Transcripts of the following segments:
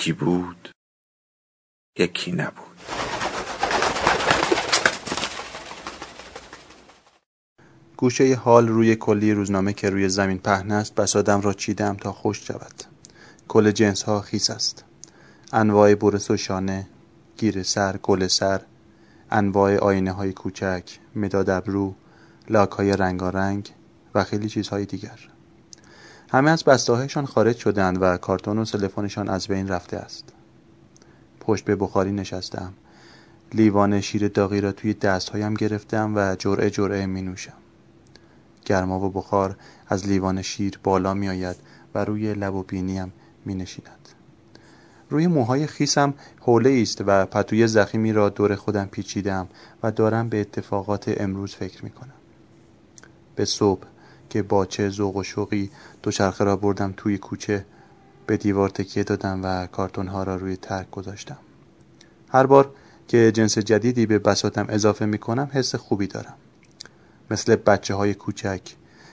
یکی بود یکی نبود. گوشه حال روی کلی روزنامه که روی زمین پهن است بسادم را چیدم تا خوش شود. کل جنس ها خیس است. انواع برس و شانه گیر سر گل سر انواع آینه های کوچک مداد ابرو لاک های رنگارنگ و خیلی چیزهای دیگر. همه از بسته‌هایشان خارج شدند و کارتون و تلفنشان از بین رفته است. پشت به بخاری نشستم. لیوان شیر داغی را توی دستهایم گرفتم و جرعه جرعه می نوشم گرما و بخار از لیوان شیر بالا می آید و روی لب و بینیم می نشیند روی موهای خیسم حوله است و پتوی زخیمی را دور خودم پیچیدم و دارم به اتفاقات امروز فکر می کنم به صبح که با چه ذوق و شوقی دوچرخه را بردم توی کوچه به دیوار تکیه دادم و کارتون ها را روی ترک گذاشتم. هر بار که جنس جدیدی به بساتم اضافه می کنم حس خوبی دارم. مثل بچه های کوچک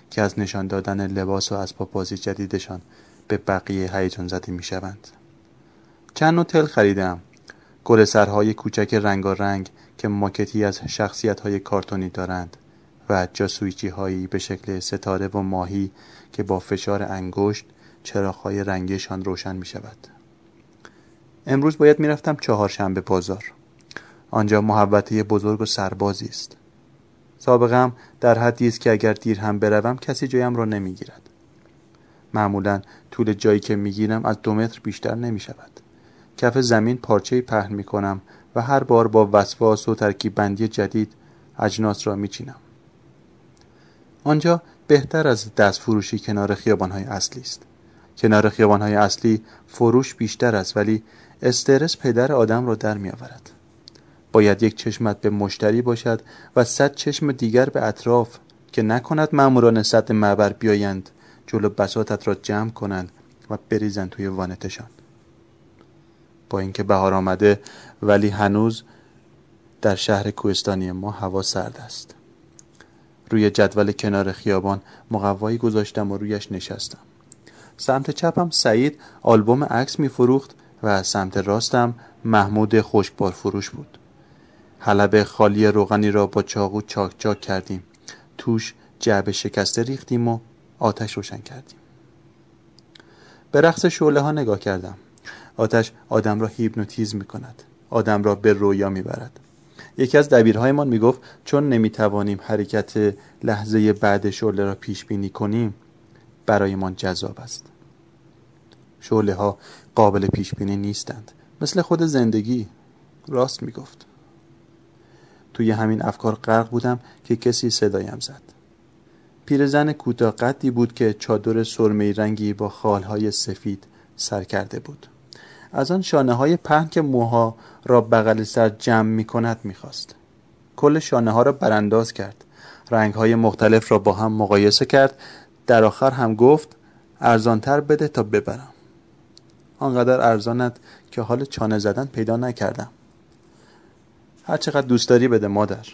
که از نشان دادن لباس و اسباب بازی جدیدشان به بقیه هیجان زده می شوند چند نوع تل خریدم. گل سرهای کوچک رنگارنگ که ماکتی از شخصیت های کارتونی دارند. و جاسویچی هایی به شکل ستاره و ماهی که با فشار انگشت چراغهای رنگیشان روشن می شود. امروز باید می‌رفتم چهارشنبه بازار. آنجا محوطه بزرگ و سربازی است. سابقم در حدی است که اگر دیر هم بروم کسی جایم را نمی‌گیرد. معمولا طول جایی که می‌گیرم از دو متر بیشتر نمی شود. کف زمین پارچه پهن می کنم و هر بار با وسواس و ترکیب بندی جدید اجناس را میچینم. آنجا بهتر از دست فروشی کنار خیابانهای اصلی است. کنار خیابانهای اصلی فروش بیشتر است ولی استرس پدر آدم را در می آورد. باید یک چشمت به مشتری باشد و صد چشم دیگر به اطراف که نکند ماموران صد معبر بیایند جلو بساتت را جمع کنند و بریزند توی وانتشان. با اینکه بهار آمده ولی هنوز در شهر کوهستانی ما هوا سرد است. روی جدول کنار خیابان مقوایی گذاشتم و رویش نشستم. سمت چپم سعید آلبوم عکس میفروخت و سمت راستم محمود خوشبار فروش بود. حلب خالی روغنی را با چاقو چاک چاک کردیم. توش جعبه شکسته ریختیم و آتش روشن کردیم. به رقص شعله ها نگاه کردم. آتش آدم را هیپنوتیزم می کند آدم را به رویا می برد یکی از دبیرهایمان می‌گفت چون نمی‌توانیم حرکت لحظه بعد شعله را پیش بینی کنیم برایمان جذاب است. شعله ها قابل پیش بینی نیستند. مثل خود زندگی راست می‌گفت. توی همین افکار غرق بودم که کسی صدایم زد. پیرزن کوتاه قدی بود که چادر سرمه رنگی با خالهای سفید سر کرده بود. از آن شانه های پهن که موها را بغل سر جمع می کند می خواست. کل شانه ها را برانداز کرد. رنگ های مختلف را با هم مقایسه کرد. در آخر هم گفت ارزانتر بده تا ببرم. آنقدر ارزانت که حال چانه زدن پیدا نکردم. هر چقدر دوست داری بده مادر.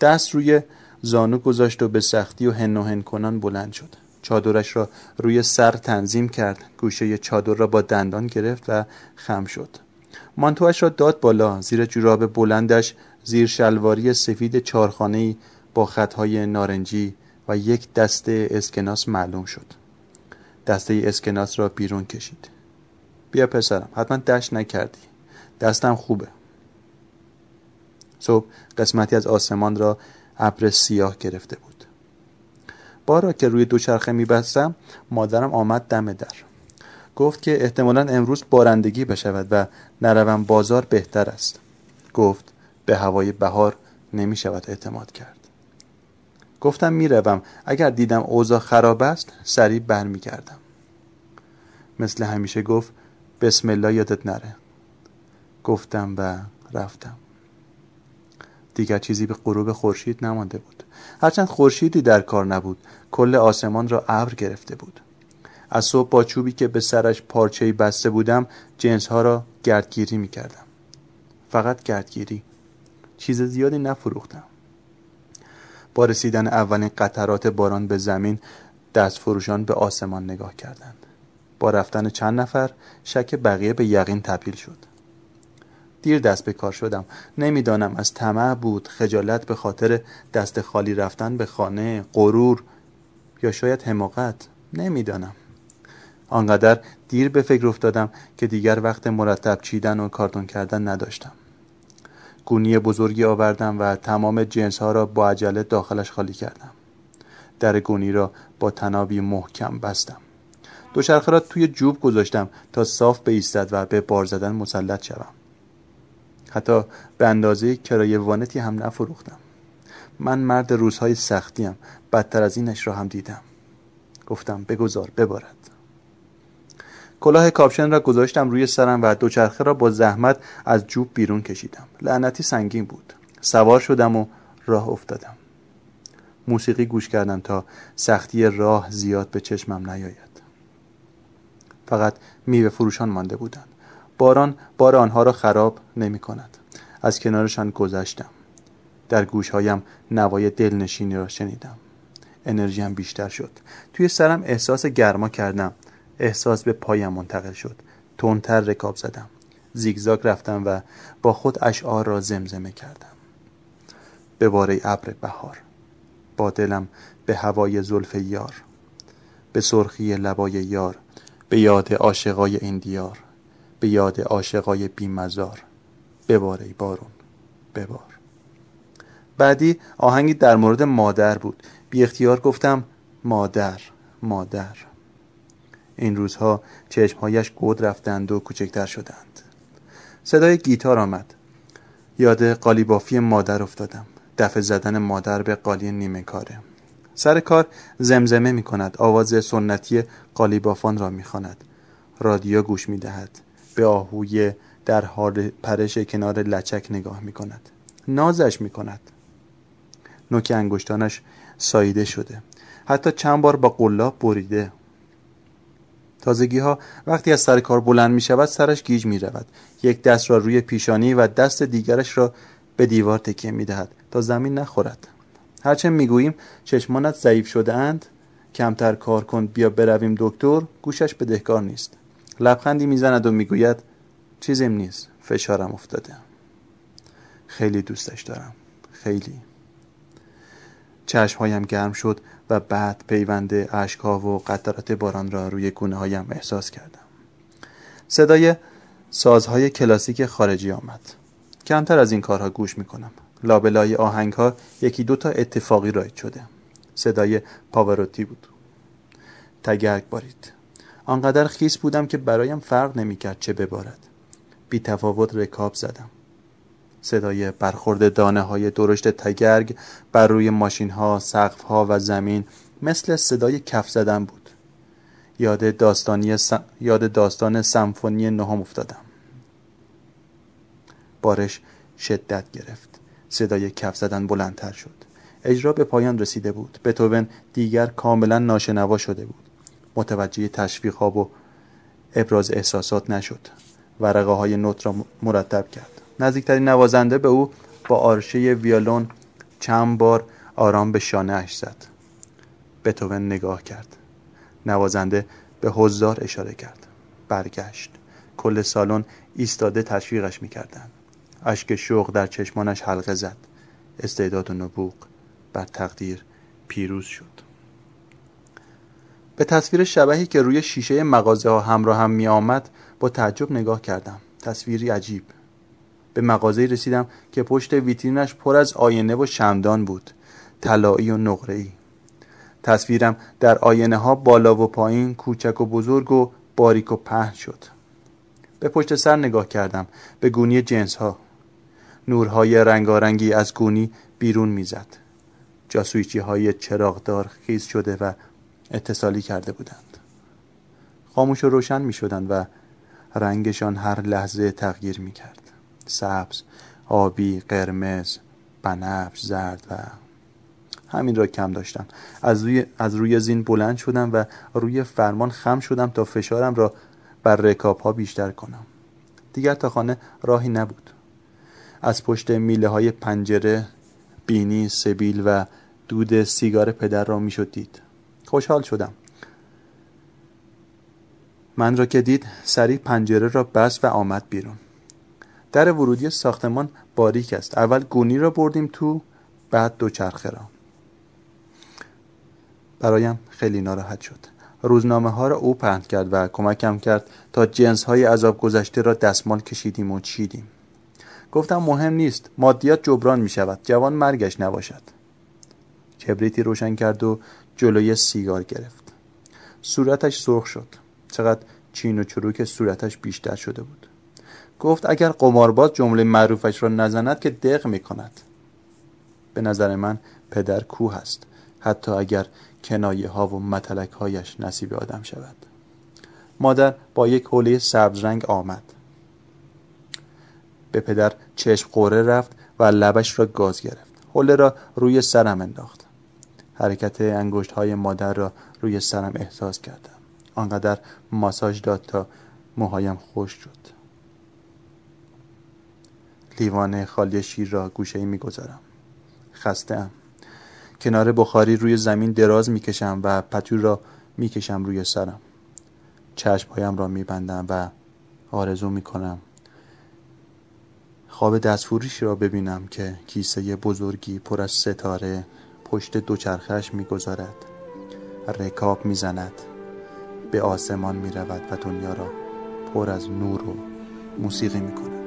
دست روی زانو گذاشت و به سختی و هن و هن کنان بلند شد. چادرش را روی سر تنظیم کرد. گوشه چادر را با دندان گرفت و خم شد. مانتوش را داد بالا. زیر جوراب بلندش زیر شلواری سفید چارخانه با خطهای نارنجی و یک دسته اسکناس معلوم شد. دسته اسکناس را بیرون کشید. بیا پسرم حتما دشت نکردی. دستم خوبه. صبح قسمتی از آسمان را ابر سیاه گرفته بود. بارا که روی دوچرخه میبستم مادرم آمد دم در. گفت که احتمالا امروز بارندگی بشود و نروم بازار بهتر است. گفت به هوای بهار نمی شود اعتماد کرد. گفتم می‌روم. اگر دیدم اوضاع خراب است سریع برمیگردم. مثل همیشه گفت بسم الله یادت نره. گفتم و رفتم. دیگر چیزی به غروب خورشید نمانده بود. هرچند خورشیدی در کار نبود کل آسمان را ابر گرفته بود. از صبح با چوبی که به سرش پارچه‌ای بسته بودم جنس ها را گردگیری می کردم فقط گردگیری. چیز زیادی نفروختم. با رسیدن اولین قطرات باران به زمین دست فروشان به آسمان نگاه کردند. با رفتن چند نفر شک بقیه به یقین تبدیل شد. دیر دست به کار شدم. نمی‌دانم از طمع بود خجالت به خاطر دست خالی رفتن به خانه غرور یا شاید حماقت. نمی‌دانم. آنقدر دیر به فکر افتادم که دیگر وقت مرتب چیدن و کارتون کردن نداشتم. گونی بزرگی آوردم و تمام جنس ها را با عجله داخلش خالی کردم. در گونی را با تنابی محکم بستم. دوچرخه را توی جوب گذاشتم تا صاف بایستد و به بار زدن مسلط شوم. حتی به اندازه کرایه وانتی هم نفروختم. من مرد روزهای سختیم. بدتر از اینش را هم دیدم. گفتم بگذار ببارد. کلاه کاپشن را گذاشتم روی سرم و دوچرخه را با زحمت از جوب بیرون کشیدم. لعنتی سنگین بود. سوار شدم و راه افتادم. موسیقی گوش کردم تا سختی راه زیاد به چشمم نیاید. فقط میوه فروشان مانده بودند. باران بار آنها را خراب نمی کند. از کنارشان گذشتم. در گوشهایم نوای دلنشینی را شنیدم. انرژیم بیشتر شد. توی سرم احساس گرما کردم. احساس به پایم منتقل شد. تندتر رکاب زدم. زیگزاگ رفتم و با خود اشعار را زمزمه کردم. به باره ابر بهار. با دلم به هوای زلف یار. به سرخی لبای یار. به یاد عاشقای این دیار. به یاد عاشقای بیمزار. ببار ای بارون ببار. بعدی آهنگی در مورد مادر بود. بی اختیار گفتم مادر مادر. این روزها چشمهایش گود رفتند و کوچکتر شدند. صدای گیتار آمد. یاد قالیبافی مادر افتادم. دفع زدن مادر به قالی نیمه کاره. سر کار زمزمه می کند آواز سنتی قالیبافان را می خاند. رادیو گوش می دهد به آهوی در حال پرش کنار لچک نگاه می کند نازش می کند نوک انگشتانش ساییده شده. حتی چند بار با قلاب بریده. تازگی ها وقتی از سر کار بلند می شود سرش گیج می رود یک دست را روی پیشانی و دست دیگرش را به دیوار تکیه می دهد تا زمین نخورد. هرچه می گوییم چشمانت ضعیف شده اند کمتر کار کن بیا برویم دکتر. گوشش بدهکار نیست. لبخندی می‌زند و می‌گوید چیزیم نیست فشارم افتاده. خیلی دوستش دارم خیلی. چشمهایم گرم شد و بعد پیوند اشکها و قطرات باران را روی گونه هایم احساس کردم. صدای سازهای کلاسیک خارجی آمد. کمتر از این کارها گوش می‌کنم. لابلای آهنگ ها یکی دو تا اتفاقی رایت شده. صدای پاوروتی بود. تگرگ بارید. آنقدر خیس بودم که برایم فرق نمی‌کرد چه ببارد. بی تفاوت رکاب زدم. صدای برخورد دانه های درشت تگرگ بر روی ماشین ها، سقف ها و زمین مثل صدای کف زدن بود. یاد داستانی یاد داستان سمفونی نهم افتادم. بارش شدت گرفت. صدای کف زدن بلندتر شد. اجرا به پایان رسیده بود. بتوون دیگر کاملا ناشنوا شده بود. متوجه تشویق ها و ابراز احساسات نشد. ورقه های نوت را مرتب کرد. نزدیکترین نوازنده به او با آرشه ویولون چند بار آرام به شانه اش زد. بتوون نگاه کرد. نوازنده به حضار اشاره کرد. برگشت. کل سالن ایستاده تشویقش می‌کردند. اشک شوق در چشمانش حلقه زد. استعداد و نبوغ بر تقدیر پیروز شد. به تصویر شبهی که روی شیشه مغازه ها همراه هم می آمد با تعجب نگاه کردم. تصویری عجیب. به مغازه رسیدم که پشت ویترینش پر از آینه و شمدان بود. طلایی و نقره‌ای. تصویرم در آینه ها بالا و پایین کوچک و بزرگ و باریک و پهن شد. به پشت سر نگاه کردم به گونی جنس ها نورهای رنگارنگی از گونی بیرون می‌زد. جاسویچی های چراغدار خیز شده و اتصالی کرده بودند. خاموش و روشن می شدند و رنگشان هر لحظه تغییر می کرد سبز، آبی، قرمز، بنفش، زرد و همین را کم داشتم. از روی, از روی زین بلند شدم و روی فرمان خم شدم تا فشارم را بر رکاب ها بیشتر کنم. دیگر تا خانه راهی نبود. از پشت میله های پنجره بینی سبیل و دود سیگار پدر را می‌شد دید. خوشحال شدم. من را که دید سریع پنجره را بست و آمد بیرون. در ورودی ساختمان باریک است. اول گونی را بردیم تو بعد دوچرخه را. برایم خیلی ناراحت شد. روزنامه ها را او پهن کرد و کمکم کرد تا جنس های عذاب گذشته را دستمال کشیدیم و چیدیم. گفتم مهم نیست مادیات جبران می شود جوان مرگش نباشد. کبریتی روشن کرد و جلوی سیگار گرفت. صورتش سرخ شد. چقدر چین و چروک صورتش بیشتر شده بود. گفت اگر قمارباز جمله معروفش را نزند که دق می کند به نظر من پدر کوه است. حتی اگر کنایه ها و متلک هایش نصیب آدم شود. مادر با یک حوله سبز رنگ آمد. به پدر چشم قوره رفت و لبش را گاز گرفت. حوله را روی سرم انداخت. حرکت انگشت های مادر را روی سرم احساس کردم. آنقدر ماساژ داد تا موهایم خوش شد. لیوان خالی شیر را گوشه ای می‌گذارم. خسته ام کنار بخاری روی زمین دراز می‌کشم و پتو را می‌کشم روی سرم. چشمهایم را میبندم و آرزو می‌کنم خواب دستفروشی را ببینم که کیسه بزرگی پر از ستاره پشت دوچرخش می‌گذارد. رکاب می‌زند. به آسمان می‌رود و دنیا را پر از نور و موسیقی می‌کند.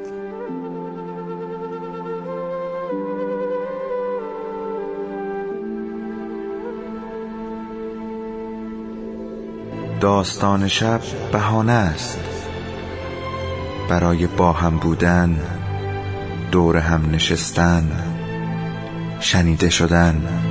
داستان شب بهانه است. برای با هم بودن دور هم نشستن شنیده شدن.